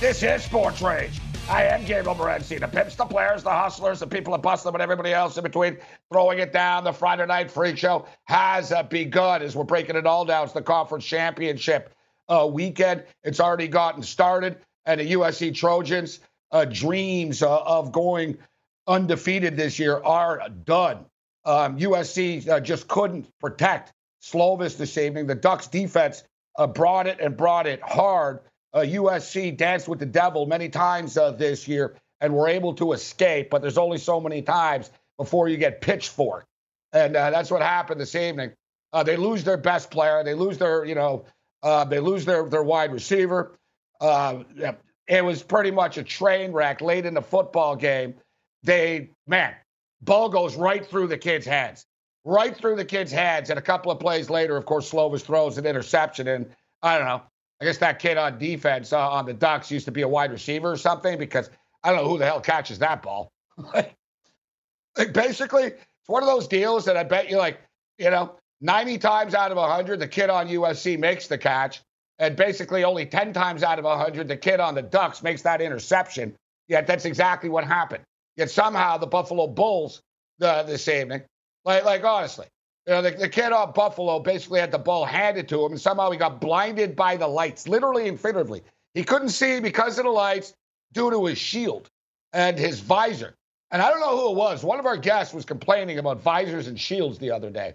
This is Sports Rage. I am Gabriel Morency. The pimps, the players, the hustlers, the people that bust them, and everybody else in between. Throwing it down. The Friday Night Freak Show has uh, begun as we're breaking it all down. It's the conference championship uh, weekend. It's already gotten started, and the USC Trojans' uh, dreams uh, of going undefeated this year are done. Um, USC uh, just couldn't protect Slovis this evening. The Ducks defense uh, brought it and brought it hard uh, USC danced with the devil many times uh, this year and were able to escape, but there's only so many times before you get pitchforked. And uh, that's what happened this evening. Uh, they lose their best player. They lose their, you know, uh, they lose their, their wide receiver. Uh, it was pretty much a train wreck late in the football game. They, man, ball goes right through the kid's hands, right through the kid's hands. And a couple of plays later, of course, Slovis throws an interception. And I don't know, I guess that kid on defense uh, on the Ducks used to be a wide receiver or something because I don't know who the hell catches that ball. like, basically, it's one of those deals that I bet you, like, you know, 90 times out of 100, the kid on USC makes the catch. And basically, only 10 times out of 100, the kid on the Ducks makes that interception. Yet that's exactly what happened. Yet somehow the Buffalo Bulls uh, this evening, like, like honestly, you know, the, the kid off Buffalo basically had the ball handed to him, and somehow he got blinded by the lights, literally and figuratively. He couldn't see because of the lights due to his shield and his visor. And I don't know who it was. One of our guests was complaining about visors and shields the other day.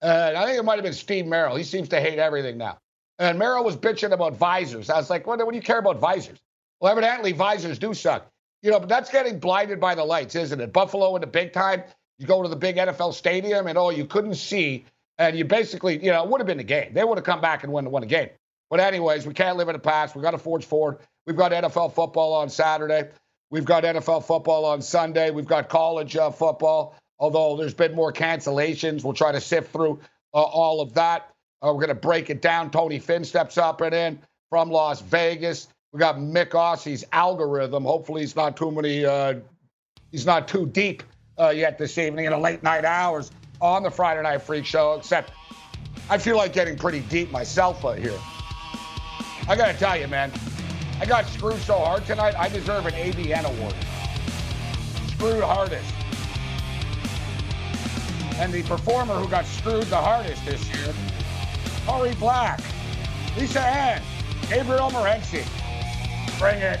And I think it might have been Steve Merrill. He seems to hate everything now. And Merrill was bitching about visors. I was like, what, what do you care about visors? Well, evidently, visors do suck. You know, but that's getting blinded by the lights, isn't it? Buffalo in the big time, you go to the big NFL stadium and oh, you couldn't see, and you basically, you know, it would have been a game. They would have come back and won, won a game. But anyways, we can't live in the past. We've got to forge forward. We've got NFL football on Saturday. We've got NFL football on Sunday. We've got college uh, football. Although there's been more cancellations, we'll try to sift through uh, all of that. Uh, we're going to break it down. Tony Finn steps up and in from Las Vegas. We got Mick Ossie's algorithm. Hopefully, he's not too many. Uh, he's not too deep uh, yet this evening in the late night hours on the Friday Night Freak Show, except I feel like getting pretty deep myself uh, here. I got to tell you, man, I got screwed so hard tonight, I deserve an AVN award. Screwed hardest. And the performer who got screwed the hardest this year, Tori Black, Lisa Ann, Gabriel Morency. Bring it.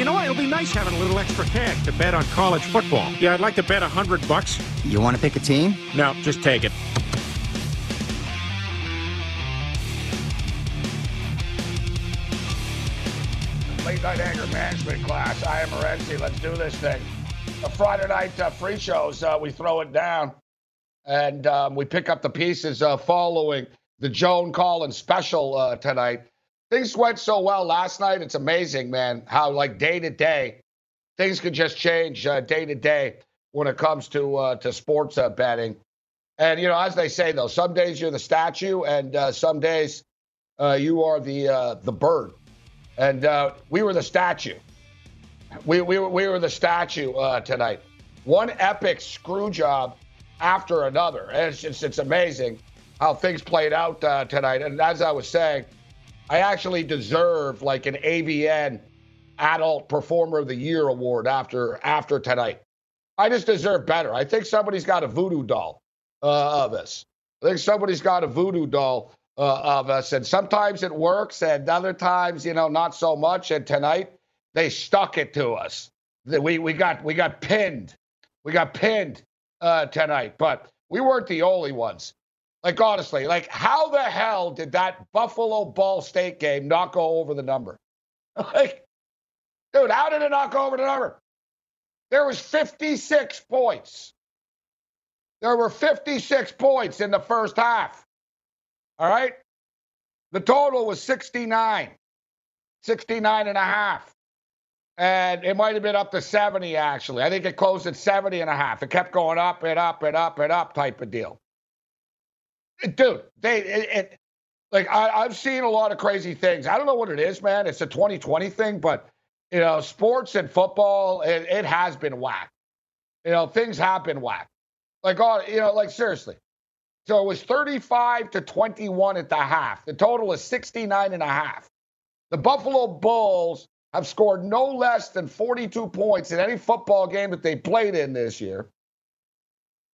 You know what? It'll be nice having a little extra cash to bet on college football. Yeah, I'd like to bet a hundred bucks. You want to pick a team? No, just take it. Late night anger management class. I am Morency. Let's do this thing. A Friday night uh, free shows. Uh, we throw it down, and um, we pick up the pieces uh, following the Joan Collins special uh, tonight. Things went so well last night. It's amazing, man, how like day to day things could just change uh, day to day when it comes to uh, to sports betting. And you know, as they say though, some days you're the statue, and some days you are the the bird and uh, we were the statue. We, we, we were the statue uh, tonight. One epic screw job after another. And it's just, it's amazing how things played out uh, tonight. And as I was saying, I actually deserve like an AVN Adult Performer of the Year award after after tonight. I just deserve better. I think somebody's got a voodoo doll uh, of us. I think somebody's got a voodoo doll uh, of us. And sometimes it works, and other times, you know, not so much. And tonight, they stuck it to us. We, we, got, we got pinned. We got pinned uh, tonight, but we weren't the only ones. Like, honestly, like, how the hell did that Buffalo Ball State game not go over the number? like, dude, how did it not go over the number? There was 56 points. There were 56 points in the first half. All right? The total was 69, 69 and a half. And it might have been up to 70, actually. I think it closed at 70 and a half. It kept going up and up and up and up type of deal. Dude, they, it, it like, I, I've seen a lot of crazy things. I don't know what it is, man. It's a 2020 thing, but, you know, sports and football, it, it has been whack. You know, things have been whack. Like, oh, you know, like, seriously. So it was 35 to 21 at the half. The total is 69 and a half. The Buffalo Bulls have scored no less than 42 points in any football game that they played in this year.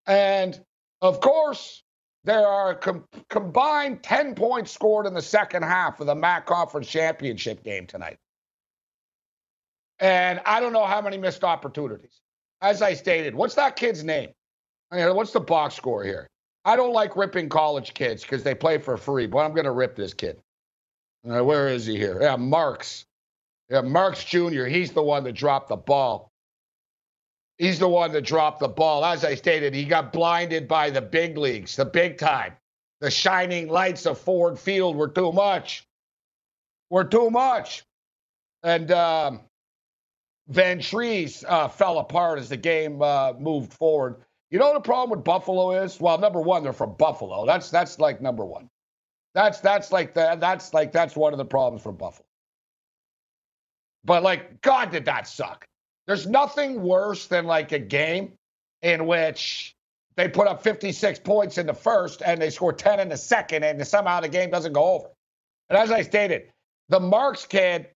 And of course, there are com- combined 10 points scored in the second half of the MAC Conference Championship game tonight. And I don't know how many missed opportunities. As I stated, what's that kid's name? I mean, what's the box score here? I don't like ripping college kids because they play for free, but I'm going to rip this kid. Uh, where is he here? Yeah, Marks. Yeah, Marks Jr. He's the one that dropped the ball. He's the one that dropped the ball. As I stated, he got blinded by the big leagues, the big time. The shining lights of Ford Field were too much. Were too much. And um, Vantrease uh, fell apart as the game uh, moved forward. You know what the problem with Buffalo is? Well, number one, they're from Buffalo. That's that's like number one. That's that's like that. That's like that's one of the problems for Buffalo. But like, God, did that suck? There's nothing worse than like a game in which they put up 56 points in the first and they score 10 in the second, and somehow the game doesn't go over. And as I stated, the Marks kid,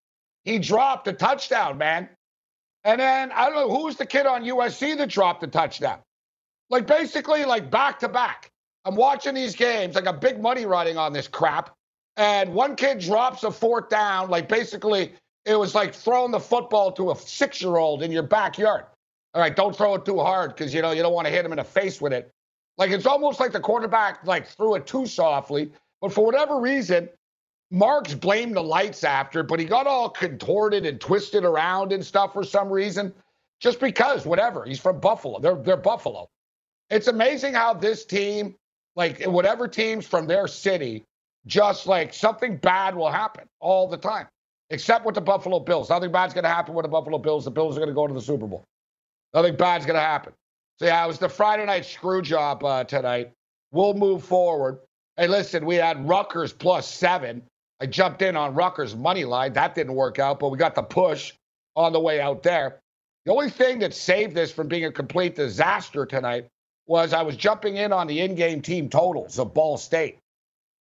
he dropped a touchdown, man. And then I don't know who's the kid on USC that dropped the touchdown. Like basically like back to back. I'm watching these games, like a big money running on this crap. And one kid drops a fourth down, like basically it was like throwing the football to a six year old in your backyard. All right, don't throw it too hard because you know you don't want to hit him in the face with it. Like it's almost like the quarterback like threw it too softly, but for whatever reason, Marks blamed the lights after, but he got all contorted and twisted around and stuff for some reason. Just because, whatever. He's from Buffalo. They're they're Buffalo. It's amazing how this team, like whatever teams from their city, just like something bad will happen all the time, except with the Buffalo Bills. Nothing bad's going to happen with the Buffalo Bills. The Bills are going to go to the Super Bowl. Nothing bad's going to happen. So, yeah, it was the Friday night screw job uh, tonight. We'll move forward. Hey, listen, we had Rutgers plus seven. I jumped in on Rutgers money line. That didn't work out, but we got the push on the way out there. The only thing that saved this from being a complete disaster tonight was I was jumping in on the in-game team totals of Ball State,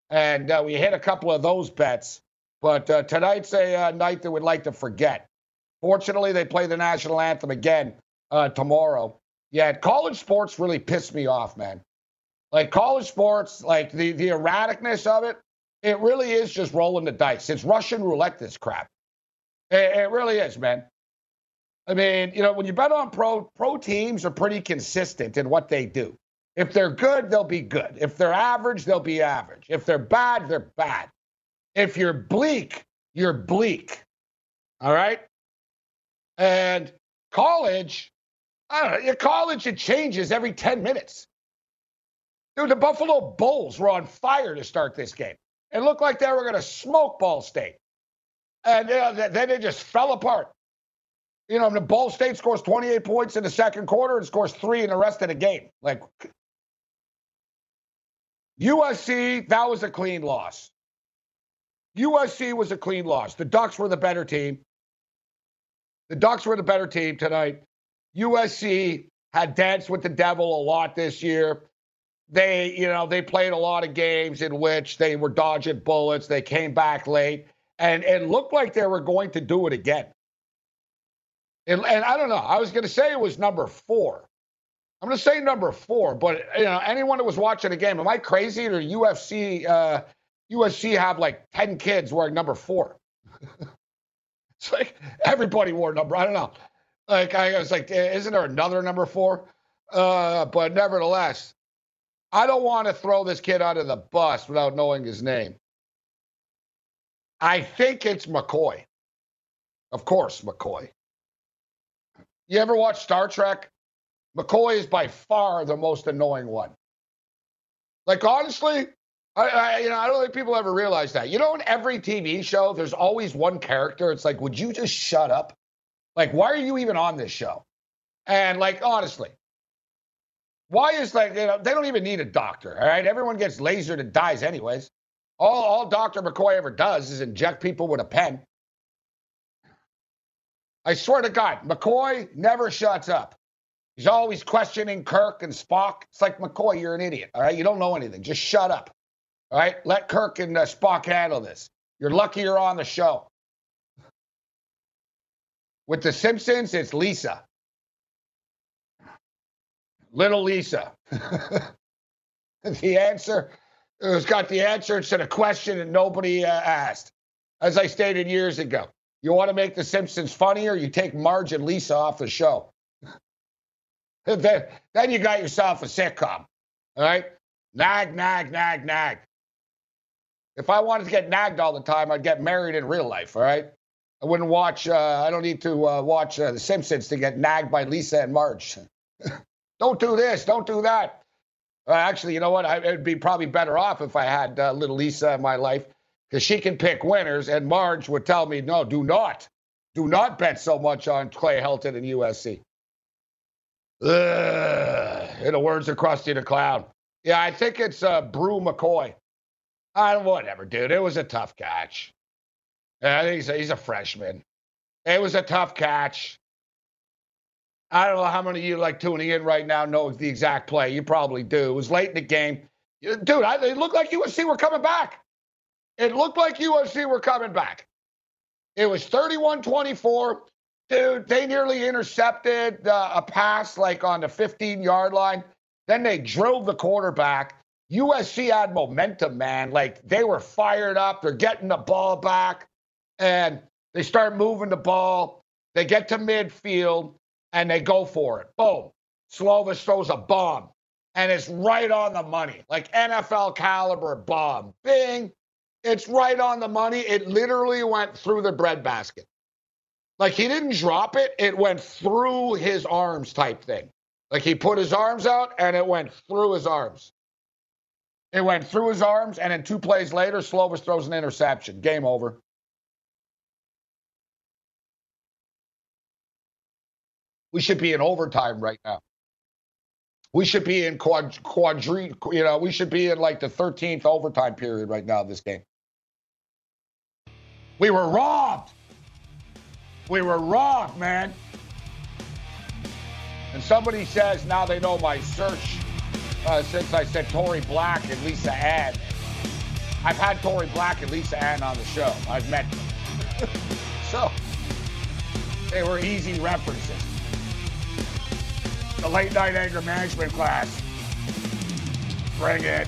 and uh, we hit a couple of those bets. But uh, tonight's a uh, night that we'd like to forget. Fortunately, they play the national anthem again uh, tomorrow, Yeah, college sports really pissed me off, man. Like college sports, like the the erraticness of it, it really is just rolling the dice. It's Russian roulette. This crap. It, it really is, man. I mean, you know, when you bet on pro, pro teams are pretty consistent in what they do. If they're good, they'll be good. If they're average, they'll be average. If they're bad, they're bad. If you're bleak, you're bleak. All right? And college, I don't know, your college, it changes every 10 minutes. Dude, the Buffalo Bulls were on fire to start this game. It looked like they were going to smoke Ball State. And then it just fell apart. You know, the Ball State scores 28 points in the second quarter and scores three in the rest of the game. Like USC, that was a clean loss. USC was a clean loss. The Ducks were the better team. The Ducks were the better team tonight. USC had danced with the devil a lot this year. They, you know, they played a lot of games in which they were dodging bullets. They came back late, and it looked like they were going to do it again. And, and I don't know. I was going to say it was number four. I'm going to say number four, but you know, anyone that was watching the game, am I crazy? Or UFC, uh, USC have like ten kids wearing number four. it's like everybody wore number. I don't know. Like I was like, isn't there another number four? Uh, but nevertheless, I don't want to throw this kid under the bus without knowing his name. I think it's McCoy. Of course, McCoy. You ever watch Star Trek? McCoy is by far the most annoying one. Like honestly, I, I, you know I don't think people ever realize that. You know, in every TV show, there's always one character. It's like, would you just shut up? Like, why are you even on this show? And like, honestly, why is like you know they don't even need a doctor? All right, everyone gets lasered and dies anyways. All all Doctor McCoy ever does is inject people with a pen. I swear to God, McCoy never shuts up. He's always questioning Kirk and Spock. It's like, McCoy, you're an idiot. All right. You don't know anything. Just shut up. All right. Let Kirk and uh, Spock handle this. You're lucky you're on the show. With The Simpsons, it's Lisa. Little Lisa. the answer, it's got the answer instead of question that nobody uh, asked. As I stated years ago, you want to make The Simpsons funnier? You take Marge and Lisa off the show. then, then you got yourself a sitcom. All right? Nag, nag, nag, nag. If I wanted to get nagged all the time, I'd get married in real life. All right? I wouldn't watch, uh, I don't need to uh, watch uh, The Simpsons to get nagged by Lisa and Marge. don't do this, don't do that. Uh, actually, you know what? I, it'd be probably better off if I had uh, little Lisa in my life because she can pick winners, and Marge would tell me, no, do not. Do not bet so much on Clay Helton and USC. Ugh, in the words of Krusty the Clown. Yeah, I think it's uh, Bru McCoy. I whatever, dude. It was a tough catch. Think he's a, he's a freshman. It was a tough catch. I don't know how many of you like tuning in right now know the exact play. You probably do. It was late in the game. Dude, I, it looked like USC were coming back. It looked like USC were coming back. It was 31 24. Dude, they nearly intercepted uh, a pass like on the 15 yard line. Then they drilled the quarterback. USC had momentum, man. Like they were fired up. They're getting the ball back and they start moving the ball. They get to midfield and they go for it. Boom. Slovis throws a bomb and it's right on the money, like NFL caliber bomb. Bing. It's right on the money. It literally went through the breadbasket. Like he didn't drop it, it went through his arms type thing. Like he put his arms out and it went through his arms. It went through his arms, and then two plays later, Slovis throws an interception. Game over. We should be in overtime right now. We should be in quad, quadri, you know, we should be in like the 13th overtime period right now of this game. We were robbed. We were robbed, man. And somebody says now they know my search uh, since I said Tori Black and Lisa Ann. I've had Tori Black and Lisa Ann on the show. I've met them. so they were easy references. The late night anger management class. Bring it.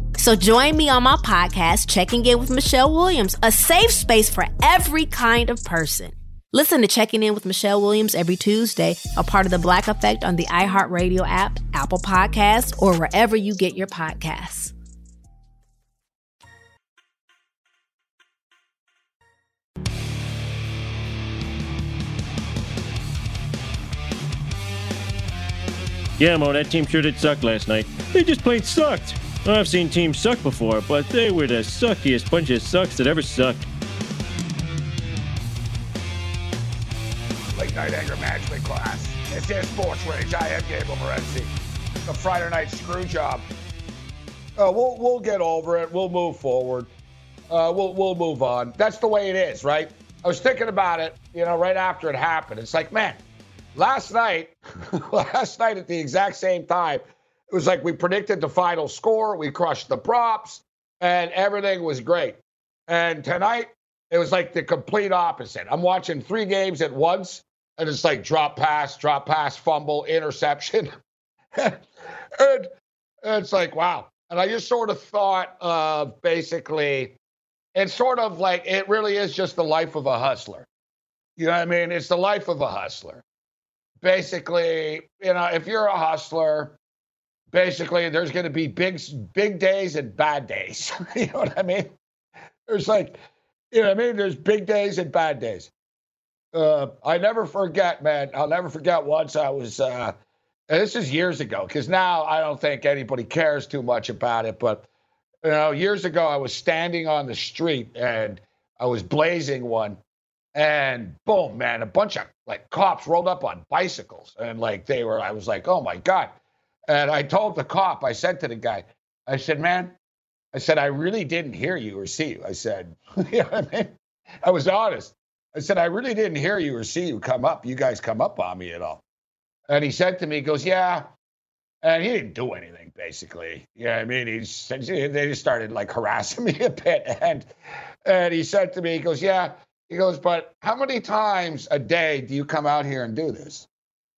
So join me on my podcast, Checking In with Michelle Williams, a safe space for every kind of person. Listen to Checking In with Michelle Williams every Tuesday, a part of the Black Effect on the iHeartRadio app, Apple Podcasts, or wherever you get your podcasts. Yeah, Mo, that team sure did suck last night. They just plain sucked. I've seen teams suck before, but they were the suckiest bunch of sucks that ever sucked. Late night anger management class. This is Sports Rage. I am Gabriel Morency. The Friday night screw job. Uh, we'll we'll get over it. We'll move forward. Uh, we'll we'll move on. That's the way it is, right? I was thinking about it, you know, right after it happened. It's like, man, last night, last night at the exact same time, it was like we predicted the final score, we crushed the props, and everything was great. And tonight, it was like the complete opposite. I'm watching three games at once, and it's like drop pass, drop pass, fumble, interception. and it's like, wow. And I just sort of thought of basically, it's sort of like it really is just the life of a hustler. You know what I mean? It's the life of a hustler. Basically, you know, if you're a hustler, basically there's going to be big big days and bad days. you know what I mean? There's like, you know what I mean? There's big days and bad days. Uh, I never forget, man. I'll never forget once I was, uh, this is years ago, because now I don't think anybody cares too much about it. But, you know, years ago, I was standing on the street and I was blazing one. And boom, man, a bunch of like cops rolled up on bicycles. And like they were, I was like, oh my God. And I told the cop, I said to the guy, I said, man, I said, I really didn't hear you or see you. I said, I mean? I was honest. I said, I really didn't hear you or see you come up. You guys come up on me at all. And he said to me, he goes, yeah. And he didn't do anything, basically. Know I mean? He's, they just started like harassing me a bit. And, and he said to me, he goes, yeah. He goes, but how many times a day do you come out here and do this?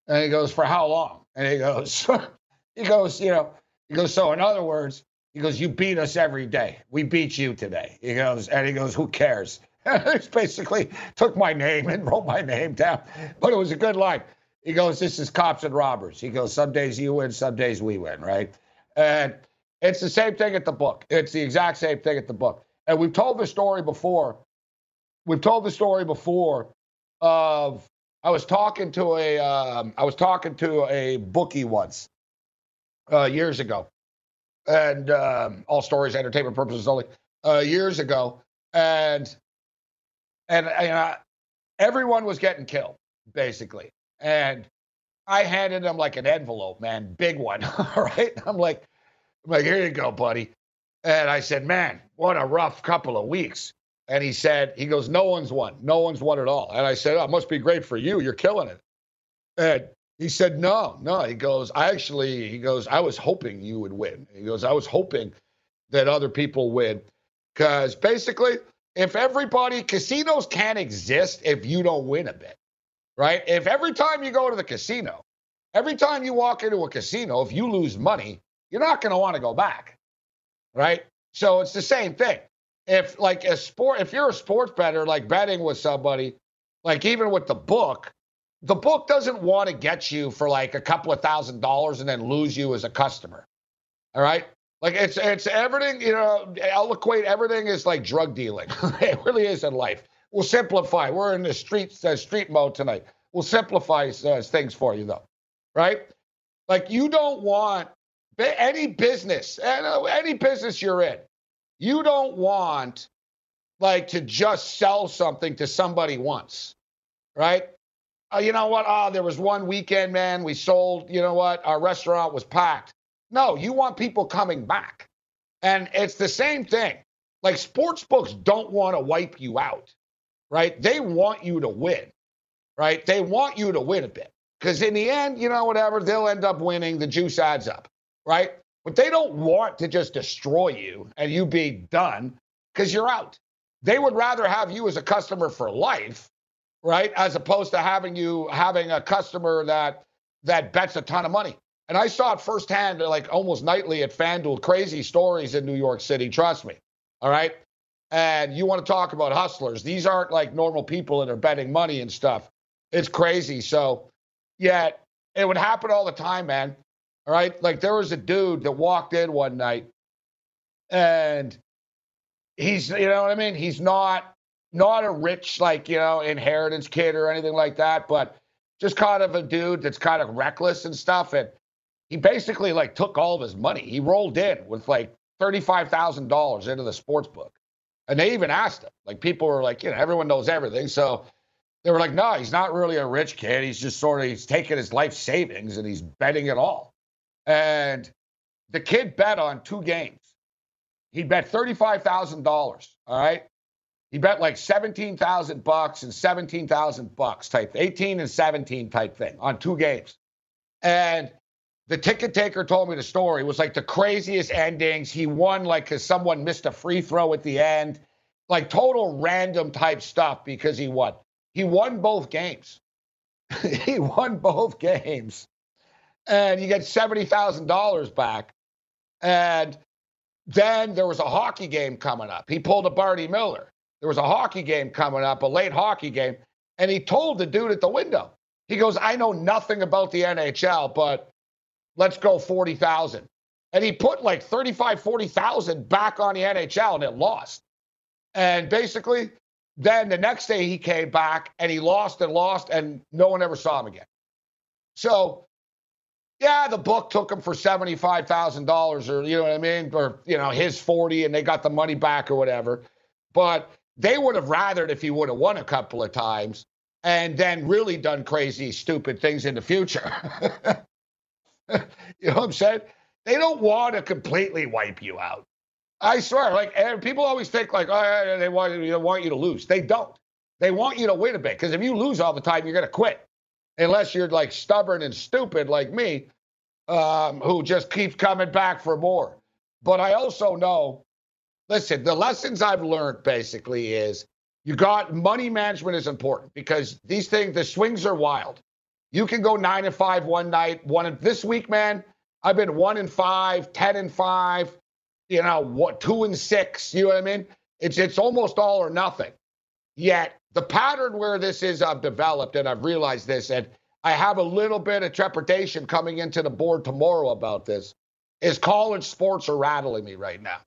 And he goes, for how long? And he goes, He goes, you know, he goes, so in other words, he goes, you beat us every day. We beat you today. He goes, and he goes, who cares? He basically took my name and wrote my name down, but it was a good line. He goes, this is cops and robbers. He goes, some days you win, some days we win, right? And it's the same thing at the book. It's the exact same thing at the book. And we've told the story before. We've told the story before of I was talking to a um, I was talking to a bookie once, uh, years ago, and um, all stories, entertainment purposes only. Uh, years ago, and and, and uh, everyone was getting killed basically, and I handed him like an envelope, man, big one. all right, I'm like, I'm like, here you go, buddy. And I said, man, what a rough couple of weeks. And he said, he goes, no one's won, no one's won at all. And I said, oh, it must be great for you. You're killing it. And he said, no, no. He goes, I actually, he goes, I was hoping you would win. He goes, I was hoping that other people win. Because basically, if everybody, casinos can't exist if you don't win a bit, right? If every time you go to the casino, every time you walk into a casino, if you lose money, you're not going to want to go back, right? So it's the same thing. If like a sport, if you're a sports better, like betting with somebody, Like even with the book, the book doesn't want to get you for like a couple of thousand dollars and then lose you as a customer. All right. Like it's it's everything, you know, I'll equate everything is like drug dealing. it really is in life. We'll simplify. We're in the street uh, street mode tonight. We'll simplify uh, things for you though, right? Like you don't want any business, any business you're in, you don't want like to just sell something to somebody once, right? Uh, you know what? Oh, there was one weekend, man. We sold. You know what? Our restaurant was packed. No, you want people coming back. And it's the same thing. Like sports books don't want to wipe you out, right? They want you to win, right? They want you to win a bit. Because in the end, you know, whatever, they'll end up winning. The juice adds up, right? But they don't want to just destroy you and you be done because you're out. They would rather have you as a customer for life, right? As opposed to having you having a customer that that bets a ton of money. And I saw it firsthand, like almost nightly at FanDuel. Crazy stories in New York City. Trust me. All right. And you want to talk about hustlers. These aren't like normal people that are betting money and stuff. It's crazy. So, yeah, it would happen all the time, man. All right. Like there was a dude that walked in one night and he's, you know what I mean? He's not, not a rich, like, you know, inheritance kid or anything like that, but just kind of a dude that's kind of reckless and stuff. And he basically like took all of his money. He rolled in with like $35,000 into the sports book. And they even asked him, like people were like, you know, everyone knows everything. So they were like, no, he's not really a rich kid. He's just sort of, he's taking his life savings and he's betting it all. And the kid bet on two games. He bet $35,000. All right. He bet like 17,000 bucks and 17,000 bucks type, 18 and 17 type thing on two games. And the ticket taker told me the story. It was like the craziest endings. He won like because someone missed a free throw at the end, like total random type stuff because he won. He won both games. he won both games. And you get $70,000 back. And then there was a hockey game coming up. He pulled a Barty Miller. There was a hockey game coming up, a late hockey game. And he told the dude at the window, he goes, I know nothing about the NHL, but let's go 40,000. And he put like 35, 40,000 back on the NHL and it lost. And basically, then the next day he came back and he lost and lost and no one ever saw him again. So, yeah, the book took him for $75,000 or, you know what I mean? Or, you know, his 40 and they got the money back or whatever. But they would have rathered if he would have won a couple of times and then really done crazy, stupid things in the future. you know what I'm saying? They don't want to completely wipe you out. I swear, like people always think like, oh, they want, they want you to lose. They don't. They want you to win a bit because if you lose all the time, you're going to quit. Unless you're like stubborn and stupid like me, um, who just keeps coming back for more. But I also know, listen, the lessons I've learned basically is you got money management is important because these things, the swings are wild. You can go nine and five one night, one and this week, man. I've been one and five, ten and five, you know, what two and six. You know what I mean? It's it's almost all or nothing. Yet the pattern where this is I've developed and I've realized this, and I have a little bit of trepidation coming into the board tomorrow about this, is college sports are rattling me right now.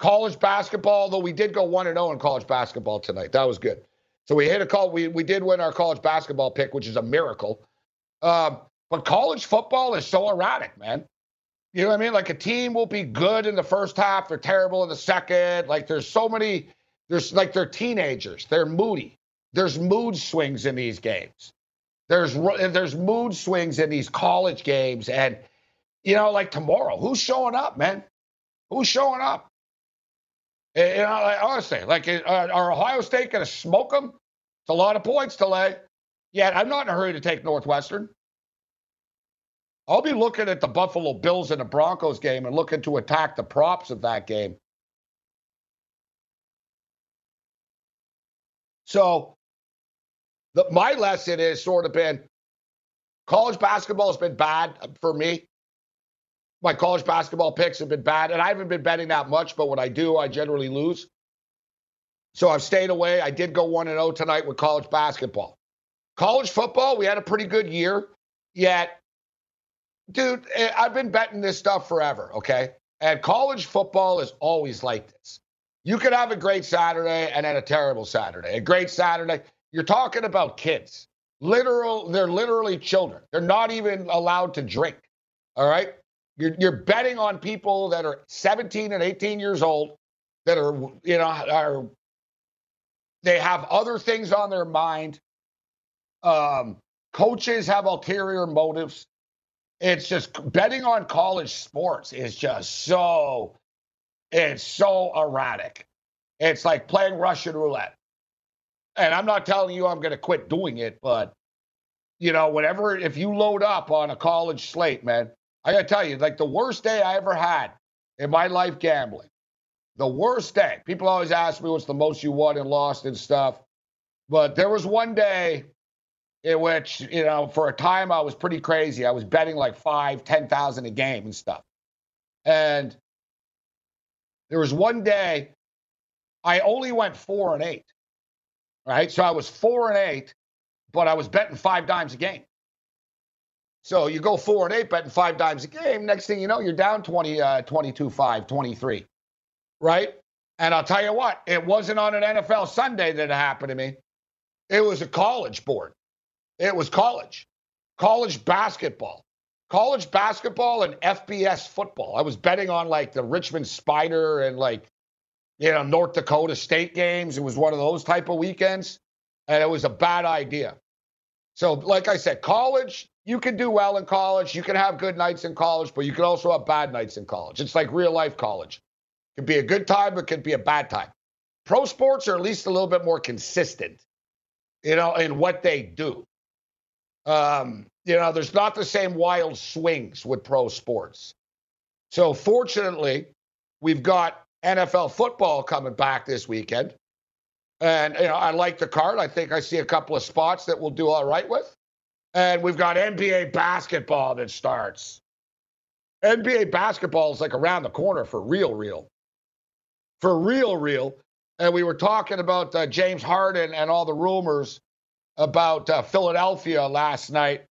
College basketball, though we did go 1 0 in college basketball tonight. That was good. So we hit a call. We we did win our college basketball pick, which is a miracle. Um, but college football is so erratic, man. You know what I mean? Like a team will be good in the first half, they're terrible in the second. Like there's so many. There's like they're teenagers. They're moody. There's mood swings in these games. There's there's mood swings in these college games, and you know, like tomorrow, who's showing up, man? Who's showing up? You know, like, honestly, like, uh, are Ohio State going to smoke them? It's a lot of points to lay. Yet I'm not in a hurry to take Northwestern. I'll be looking at the Buffalo Bills and the Broncos game and looking to attack the props of that game. So, the, my lesson has sort of been college basketball has been bad for me. My college basketball picks have been bad, and I haven't been betting that much, but when I do, I generally lose. So I've stayed away. I did go 1 0 tonight with college basketball. College football, we had a pretty good year. Yet, dude, eh, I've been betting this stuff forever, okay? And college football is always like this. You could have a great Saturday and then a terrible Saturday. A great Saturday. You're talking about kids. Literal, they're literally children. They're not even allowed to drink. All right. You're, you're betting on people that are 17 and 18 years old that are, you know, are they have other things on their mind. Um, coaches have ulterior motives. It's just betting on college sports is just so it's so erratic. It's like playing Russian roulette. And I'm not telling you I'm going to quit doing it, but you know, whatever, if you load up on a college slate, man, I got to tell you, like the worst day I ever had in my life gambling, the worst day. People always ask me what's the most you won and lost and stuff. But there was one day in which, you know, for a time I was pretty crazy. I was betting like five, ten thousand a game and stuff. And there was one day I only went four and eight, right? So I was four and eight, but I was betting five dimes a game. So you go four and eight, betting five dimes a game. Next thing you know, you're down 20, uh, 22, 5, 23, right? And I'll tell you what, it wasn't on an NFL Sunday that it happened to me. It was a college board. It was college, college basketball college basketball and FBS football. I was betting on like the Richmond Spider and like, you know, North Dakota State games. It was one of those type of weekends. And it was a bad idea. So, like I said, college, you can do well in college. You can have good nights in college, but you can also have bad nights in college. It's like real life college. It could be a good time, it could be a bad time. Pro sports are at least a little bit more consistent, you know, in what they do. Um, you know, there's not the same wild swings with pro sports. So fortunately, we've got NFL football coming back this weekend. And you know, I like the card. I think I see a couple of spots that we'll do all right with. And we've got NBA basketball that starts. NBA basketball is like around the corner for real, real. For real, real. And we were talking about uh, James Harden and all the rumors about uh, Philadelphia last night.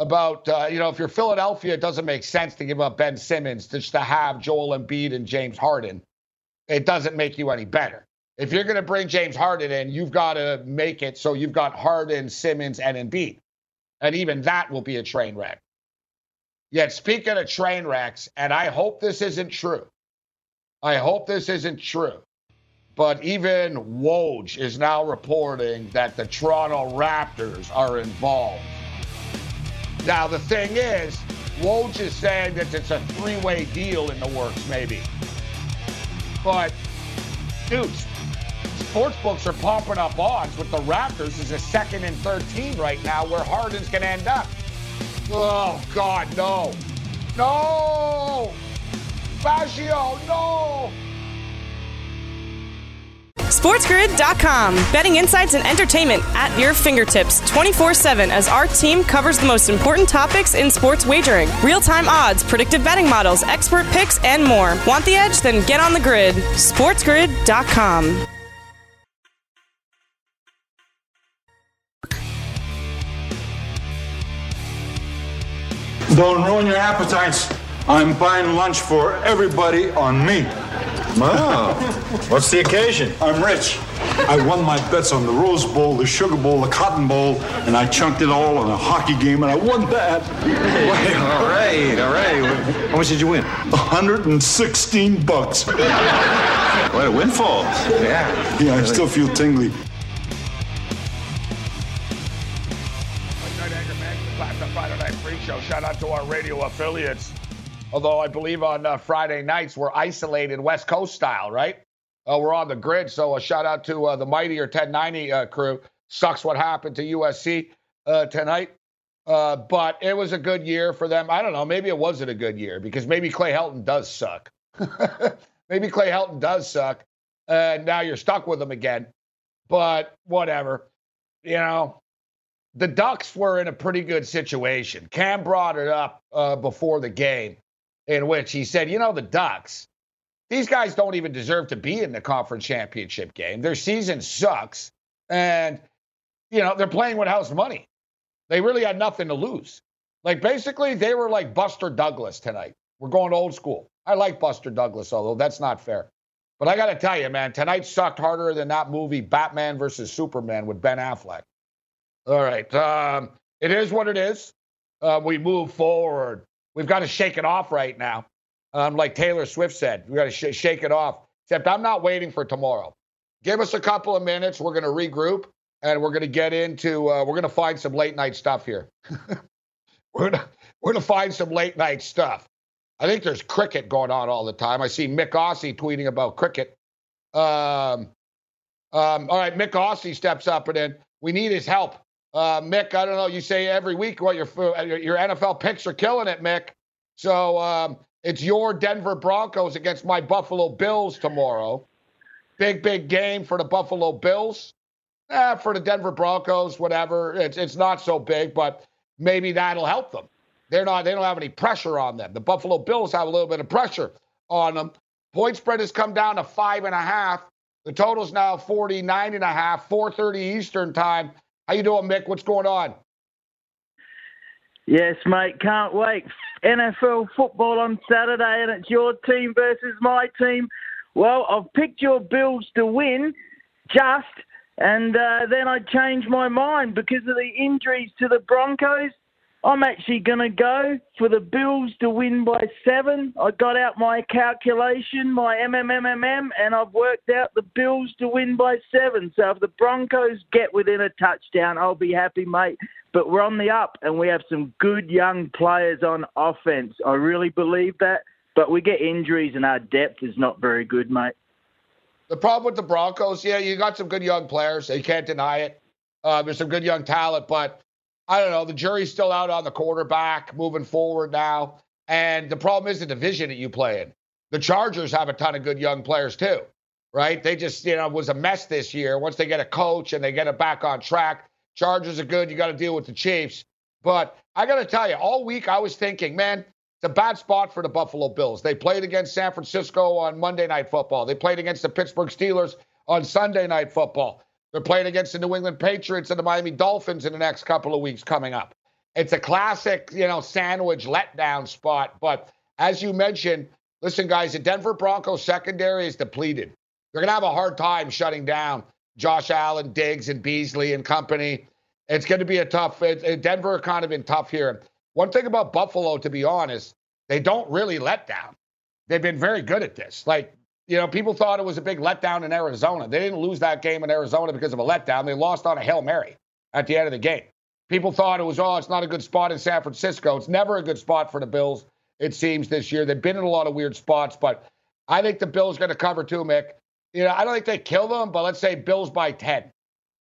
About, uh, you know, if you're Philadelphia, it doesn't make sense to give up Ben Simmons just to have Joel Embiid and James Harden. It doesn't make you any better. If you're going to bring James Harden in, you've got to make it so you've got Harden, Simmons, and Embiid. And even that will be a train wreck. Yet, speaking of train wrecks, and I hope this isn't true, I hope this isn't true. But even Woj is now reporting that the Toronto Raptors are involved. Now, the thing is, Woj is saying that it's a three way deal in the works, maybe. But, dude, sports books are pumping up odds with the Raptors as a second and third team right now where Harden's going to end up. Oh, God, no. No! Fazio, no! SportsGrid.com. Betting insights and entertainment at your fingertips 24 7 as our team covers the most important topics in sports wagering real time odds, predictive betting models, expert picks, and more. Want the edge? Then get on the grid. SportsGrid.com. Don't ruin your appetites. I'm buying lunch for everybody on me. Oh, what's the occasion? I'm rich. I won my bets on the Rose Bowl, the Sugar Bowl, the Cotton Bowl, and I chunked it all on a hockey game, and I won that. Hey, all right, all right. How much did you win? 116 bucks. What a windfall. Yeah. Yeah, I still feel tingly. Shout out to our radio affiliates. Although I believe on uh, Friday nights we're isolated West Coast style, right? Uh, we're on the grid. So a shout out to uh, the Mighty 1090 uh, crew. Sucks what happened to USC uh, tonight. Uh, but it was a good year for them. I don't know. Maybe it wasn't a good year because maybe Clay Helton does suck. maybe Clay Helton does suck. And now you're stuck with him again. But whatever. You know, the Ducks were in a pretty good situation. Cam brought it up uh, before the game, in which he said, "You know, the Ducks, these guys don't even deserve to be in the conference championship game. Their season sucks. And, you know, they're playing with house money. They really had nothing to lose. Like, basically, they were like Buster Douglas tonight. We're going old school. I like Buster Douglas, although that's not fair. But I got to tell you, man, tonight sucked harder than that movie Batman versus Superman with Ben Affleck. All right. Um, it is what it is. Uh, we move forward. We've got to shake it off right now. Um, like Taylor Swift said, we got to sh- shake it off. Except I'm not waiting for tomorrow. Give us a couple of minutes. We're going to regroup and we're going to get into. Uh, we're going to find some late night stuff here. we're going to we're to find some late night stuff. I think there's cricket going on all the time. I see Mick Aussie tweeting about cricket. Um, um, all right, Mick Aussie steps up and then we need his help. Uh, Mick, I don't know. You say every week what your your NFL picks are killing it, Mick. So um, it's your Denver Broncos against my Buffalo Bills tomorrow. Big, big game for the Buffalo Bills. Eh, for the Denver Broncos, whatever. It's it's not so big, but maybe that'll help them. They're not. They don't have any pressure on them. The Buffalo Bills have a little bit of pressure on them. Point spread has come down to five and a half. The total's now 49 and a half, 4:30 Eastern time. How you doing, Mick? What's going on? Yes, mate. Can't wait. NFL football on Saturday, and it's your team versus my team. Well, I've picked your Bills to win, just, and uh, then I changed my mind because of the injuries to the Broncos. I'm actually going to go for the Bills to win by seven. I got out my calculation, my MMMMM, and I've worked out the Bills to win by seven. So if the Broncos get within a touchdown, I'll be happy, mate. But we're on the up, and we have some good young players on offense. I really believe that. But we get injuries, and our depth is not very good, mate. The problem with the Broncos, yeah, you got some good young players. You can't deny it. Uh, there's some good young talent, but I don't know. The jury's still out on the quarterback moving forward now. And the problem is the division that you play in. The Chargers have a ton of good young players too, right? They just, you know, was a mess this year. Once they get a coach and they get it back on track, Chargers are good. You got to deal with the Chiefs. But I got to tell you, all week I was thinking, man, it's a bad spot for the Buffalo Bills. They played against San Francisco on Monday Night Football. They played against the Pittsburgh Steelers on Sunday Night Football. They're playing against the New England Patriots and the Miami Dolphins in the next couple of weeks coming up. It's a classic, you know, sandwich letdown spot. But as you mentioned, listen, guys, the Denver Broncos secondary is depleted. They're going to have a hard time shutting down Josh Allen, Diggs, and Beasley and company. It's going to be a tough. It, Denver kind of been tough here. One thing about Buffalo, to be honest, they don't really let down. They've been very good at this. Like you know, people thought it was a big letdown in Arizona. They didn't lose that game in Arizona because of a letdown. They lost on a Hail Mary at the end of the game. People thought it was, oh, it's not a good spot in San Francisco. It's never a good spot for the Bills, it seems, this year. They've been in a lot of weird spots, but I think the Bills are going to cover too, Mick. You know, I don't think they kill them, but let's say Bills by 10.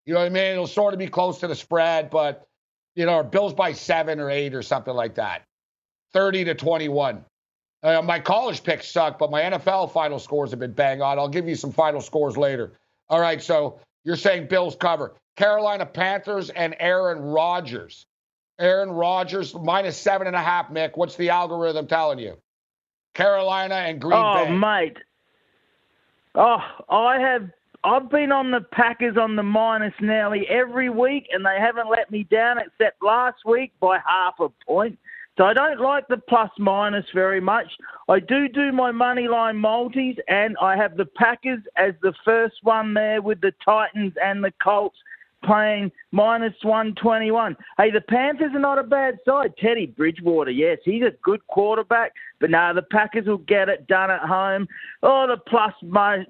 You know what I mean? It'll sort of be close to the spread, but, you know, Bills by seven or eight or something like that. 30 to 21. Uh, my college picks suck, but my NFL final scores have been bang on. I'll give you some final scores later. All right, so you're saying Bills cover. Carolina Panthers and Aaron Rodgers. Aaron Rodgers minus seven and a half, Mick. What's the algorithm telling you? Carolina and Green oh, Bay. Oh, mate. Oh, I have. I've been on the Packers on the minus nearly every week, and they haven't let me down except last week by half a point. So I don't like the plus minus very much. I do do my money line multis, and I have the Packers as the first one there with the Titans and the Colts playing minus 121. Hey, the Panthers are not a bad side. Teddy Bridgewater, yes, he's a good quarterback, but now the Packers will get it done at home. Oh, the plus,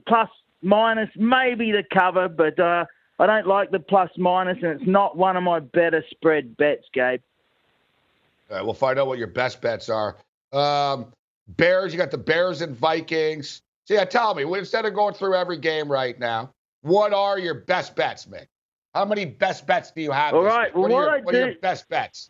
plus minus, maybe the cover, but uh, I don't like the plus minus, and it's not one of my better spread bets, Gabe. Right, we'll find out what your best bets are. Um, Bears, you got the Bears and Vikings. So yeah, tell me, instead of going through every game right now, what are your best bets, Mick? How many best bets do you have? All right. Well, what, what, are your, I what do, are your best bets?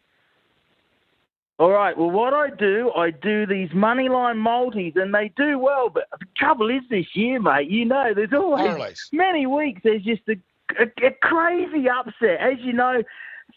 All right. Well, what I do, I do these money line multis, and they do well. But the trouble is this year, mate. You know, there's always Parlays. many weeks. There's just a, a, a crazy upset, as you know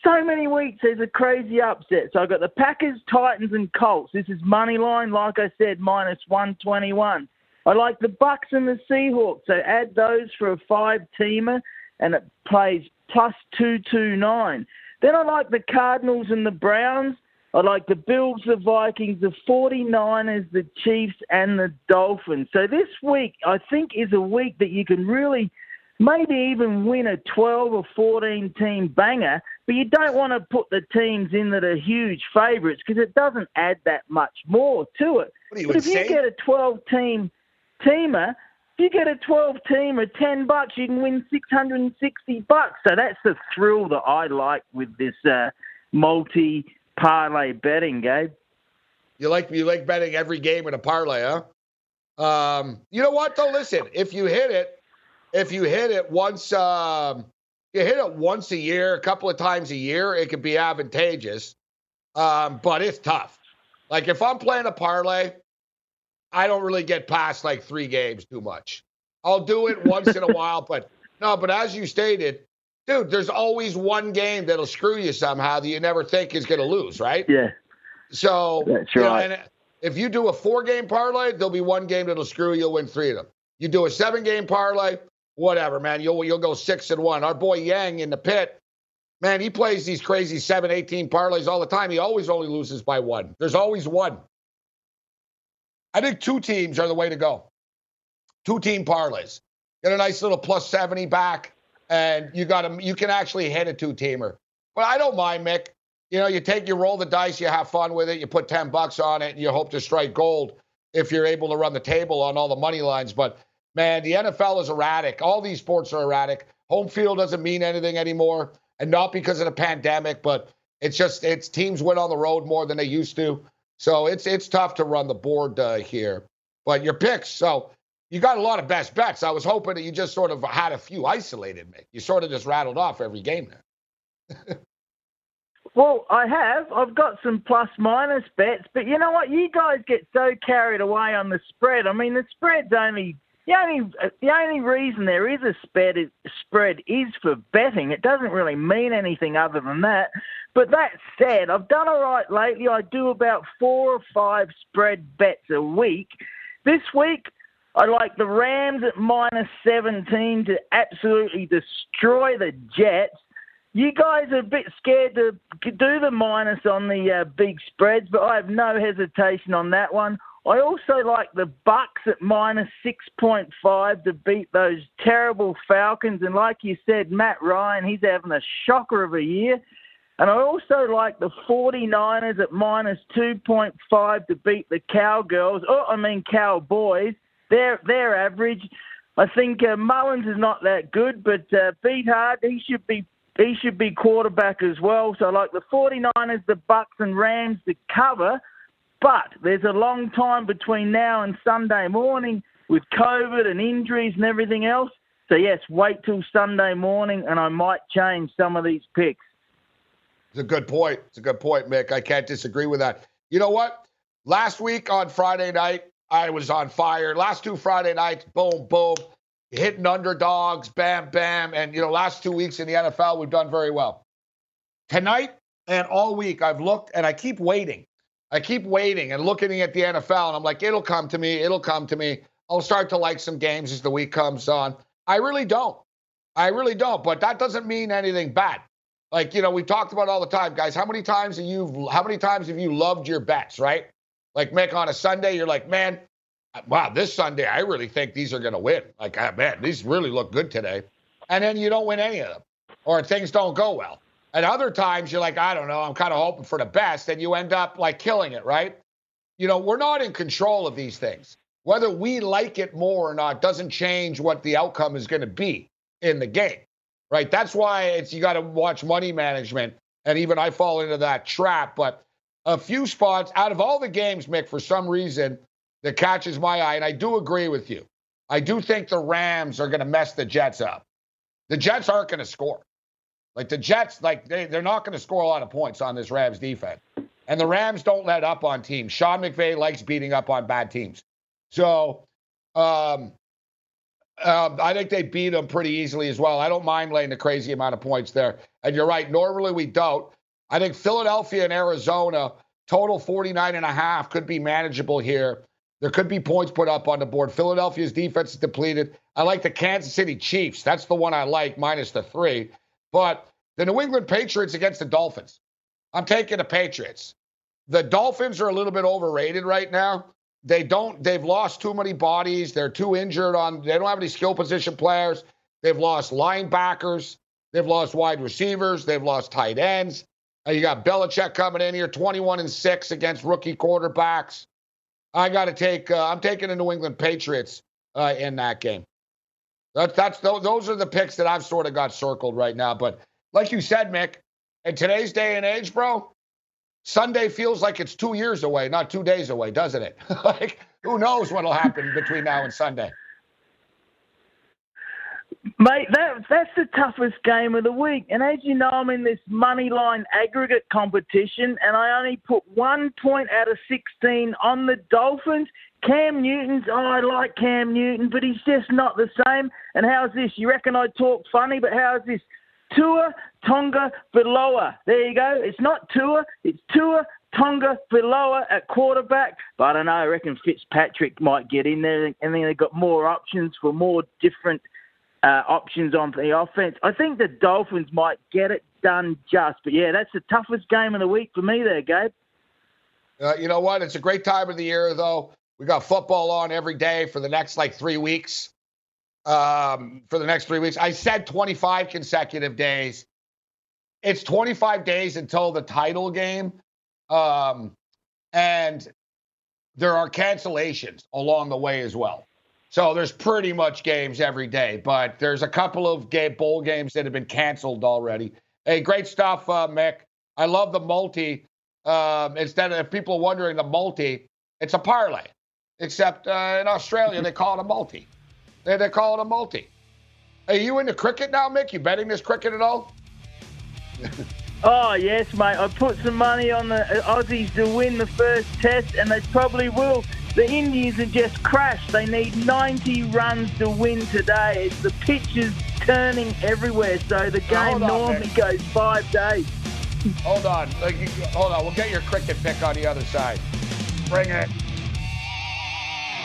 so many weeks there's a crazy upset. So I've got the Packers, Titans, and Colts. This is money line, like I said, minus 121. I like the Bucks and the Seahawks. So add those for a five teamer, and it plays plus two two nine. Then I like the Cardinals and the Browns. I like the Bills, the Vikings, the 49ers, the Chiefs, and the Dolphins. So this week, I think, is a week that you can really maybe even win a 12 or 14 team banger, but you don't want to put the teams in that are huge favourites because it doesn't add that much more to it. What are you but if insane? you get a 12 team teamer, if you get a 12 teamer, 10 bucks, you can win 660 bucks. So that's the thrill that I like with this uh, multi parlay betting, Gabe. You like you like betting every game in a parlay, huh? Um, you know what though? Listen, if you hit it, if you hit it once, um, you hit it once a year, a couple of times a year, it could be advantageous. Um, but it's tough. Like if I'm playing a parlay, I don't really get past like three games too much. I'll do it once in a while, but no. But as you stated, dude, there's always one game that'll screw you somehow that you never think is going to lose, right? Yeah. So That's you know, right. if you do a four game parlay, there'll be one game that'll screw you. You'll win three of them. You do a seven game parlay, whatever, man. You'll you'll go six and one. Our boy Yang in the pit, man, he plays these crazy seven, 18 parlays all the time. He always only loses by one. There's always one. I think two teams are the way to go. Two team parlays. Get a nice little plus 70 back, and you got a, you can actually hit a two teamer. But I don't mind, Mick. You know, you take, you roll the dice, you have fun with it, you put 10 bucks on it, and you hope to strike gold if you're able to run the table on all the money lines. But man, the NFL is erratic. All these sports are erratic. Home field doesn't mean anything anymore, and not because of the pandemic, but it's just it's teams win on the road more than they used to. So it's it's tough to run the board uh, here. But your picks, so you got a lot of best bets. I was hoping that you just sort of had a few isolated, Mick. You sort of just rattled off every game there. Well, I have. I've got some plus minus bets, but you know what? You guys get so carried away on the spread. I mean, the spread's only the only the only reason there is a spread is, spread is for betting. It doesn't really mean anything other than that. But that said, I've done all right lately. I do about four or five spread bets a week. This week, I like the Rams at minus 17 to absolutely destroy the Jets. You guys are a bit scared to do the minus on the uh, big spreads, but I have no hesitation on that one. I also like the Bucks at minus 6.5 to beat those terrible Falcons. And like you said, Matt Ryan, he's having a shocker of a year. And I also like the 49ers at minus 2.5 to beat the Cowgirls. Oh, I mean Cowboys. They're, they're average. I think uh, Mullins is not that good, but uh, beat hard. He should be he should be quarterback as well. So I like the 49ers, the Bucks and Rams to cover. But there's a long time between now and Sunday morning with COVID and injuries and everything else. So yes, wait till Sunday morning and I might change some of these picks. It's a good point. It's a good point, Mick. I can't disagree with that. You know what? Last week on Friday night, I was on fire. Last two Friday nights, boom, boom, hitting underdogs, bam, bam. And, you know, last two weeks in the NFL, we've done very well. Tonight and all week, I've looked and I keep waiting. I keep waiting and looking at the NFL, and I'm like, it'll come to me. It'll come to me. I'll start to like some games as the week comes on. I really don't. I really don't. But that doesn't mean anything bad. Like, you know, we talked about all the time, guys. How many times have you how many times have you loved your bets, right? Like Mick on a Sunday, you're like, man, wow, this Sunday, I really think these are gonna win. Like, ah, man, these really look good today. And then you don't win any of them. Or things don't go well. And other times you're like, I don't know, I'm kind of hoping for the best, and you end up like killing it, right? You know, we're not in control of these things. Whether we like it more or not doesn't change what the outcome is going to be in the game, right? That's why it's you got to watch money management, and even I fall into that trap. But a few spots out of all the games, Mick, for some reason that catches my eye, and I do agree with you. I do think the Rams are going to mess the Jets up. The Jets aren't going to score. Like the Jets, like they, they're not going to score a lot of points on this Rams defense. And the Rams don't let up on teams. Sean McVay likes beating up on bad teams. So um, uh, I think they beat them pretty easily as well. I don't mind laying the crazy amount of points there. And you're right, normally we don't. I think Philadelphia and Arizona, total 49 and a half, could be manageable here. There could be points put up on the board. Philadelphia's defense is depleted. I like the Kansas City Chiefs. That's the one I like, minus the three. But the New England Patriots against the Dolphins. I'm taking the Patriots. The Dolphins are a little bit overrated right now. They don't, they've lost too many bodies. They're too injured on, they don't have any skill position players. They've lost linebackers. They've lost wide receivers. They've lost tight ends. Uh, you got Belichick coming in here, 21 and 6 against rookie quarterbacks. I got to take, uh, I'm taking the New England Patriots uh, in that game. That, that's those are the picks that I've sort of got circled right now. But like you said, Mick, in today's day and age, bro, Sunday feels like it's two years away, not two days away, doesn't it? like, who knows what'll happen between now and Sunday? Mate, that that's the toughest game of the week. And as you know, I'm in this money line aggregate competition, and I only put one point out of 16 on the Dolphins. Cam Newton's, oh, I like Cam Newton, but he's just not the same. And how's this? You reckon I talk funny, but how's this? Tua Tonga Valoa. There you go. It's not Tua, it's Tua Tonga Valoa at quarterback. But I don't know. I reckon Fitzpatrick might get in there, and then they've got more options for more different uh, options on the offense. I think the Dolphins might get it done just. But yeah, that's the toughest game of the week for me there, Gabe. Uh, you know what? It's a great time of the year, though. We got football on every day for the next like three weeks um, for the next three weeks. I said 25 consecutive days. It's 25 days until the title game. Um, and there are cancellations along the way as well. So there's pretty much games every day, but there's a couple of game, bowl games that have been canceled already. Hey, great stuff, uh, Mick. I love the multi. Um, instead of people wondering the multi, it's a parlay. Except uh, in Australia, they call it a multi. They, they call it a multi. Are you into cricket now, Mick? You betting this cricket at all? oh, yes, mate. I put some money on the Aussies to win the first test, and they probably will. The Indians have just crashed. They need 90 runs to win today. The pitch is turning everywhere, so the game normally goes five days. Hold on. Hold on. We'll get your cricket pick on the other side. Bring it.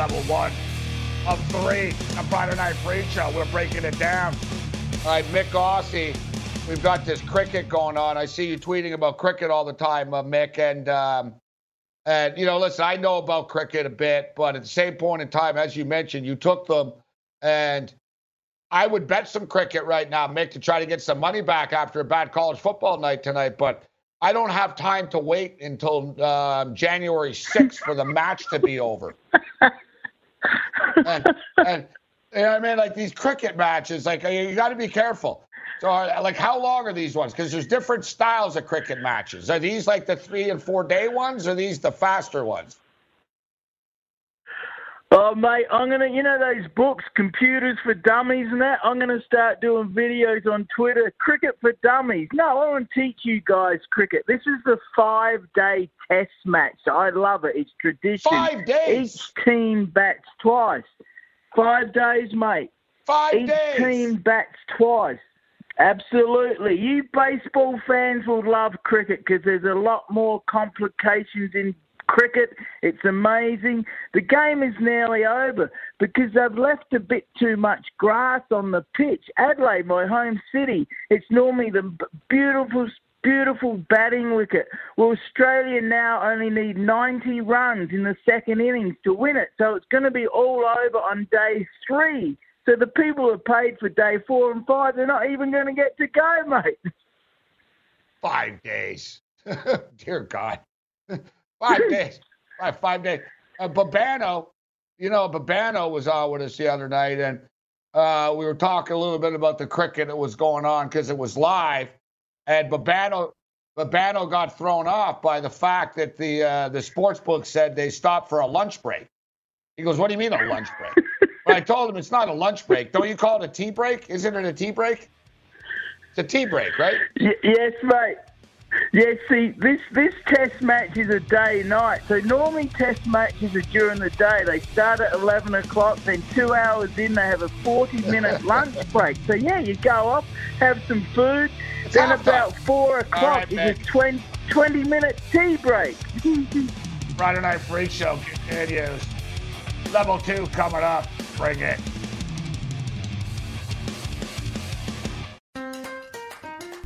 level one of three, a Friday Night Freak Show. We're breaking it down. All right, Mick Aussie, we've got this cricket going on. I see you tweeting about cricket all the time, uh, Mick. And, um, and, you know, listen, I know about cricket a bit, but at the same point in time, as you mentioned, you took them. And I would bet some cricket right now, Mick, to try to get some money back after a bad college football night tonight. But I don't have time to wait until uh, January 6th for the match to be over. and, and you know what I mean? Like these cricket matches, like you got to be careful. So, uh, like, how long are these ones? Because there's different styles of cricket matches. Are these like the three and four day ones, or these the faster ones? Oh, mate, I'm going to, you know, those books, Computers for Dummies and that? I'm going to start doing videos on Twitter, Cricket for Dummies. No, I want to teach you guys cricket. This is the five day test match. I love it. It's tradition. Five days? Each team bats twice. Five days, mate. Five Each days? team bats twice. Absolutely. You baseball fans will love cricket because there's a lot more complications in cricket. It's amazing. The game is nearly over because they've left a bit too much grass on the pitch. Adelaide, my home city, it's normally the beautiful beautiful batting wicket. Well, Australia now only need 90 runs in the second innings to win it. So it's going to be all over on day three. So the people who paid for day four and five, they're not even going to get to go, mate. Five days. Dear God. Five days. Five, five days. Uh, Babano, you know, Babano was on with us the other night, and uh, we were talking a little bit about the cricket that was going on because it was live, and Babano, Babano got thrown off by the fact that the uh, the sports book said they stopped for a lunch break. He goes, What do you mean a lunch break? but I told him it's not a lunch break. Don't you call it a tea break? Isn't it a tea break? It's a tea break, right? Y- yes, mate. Yes, see, this this test match is a day night. So normally test matches are during the day. They start at eleven o'clock. Then two hours in, they have a forty minute lunch break. So yeah, you go off, have some food. Then about four o'clock right, is a 20, 20 minute tea break. Friday Night Freak Show continues. Level two coming up. Bring it.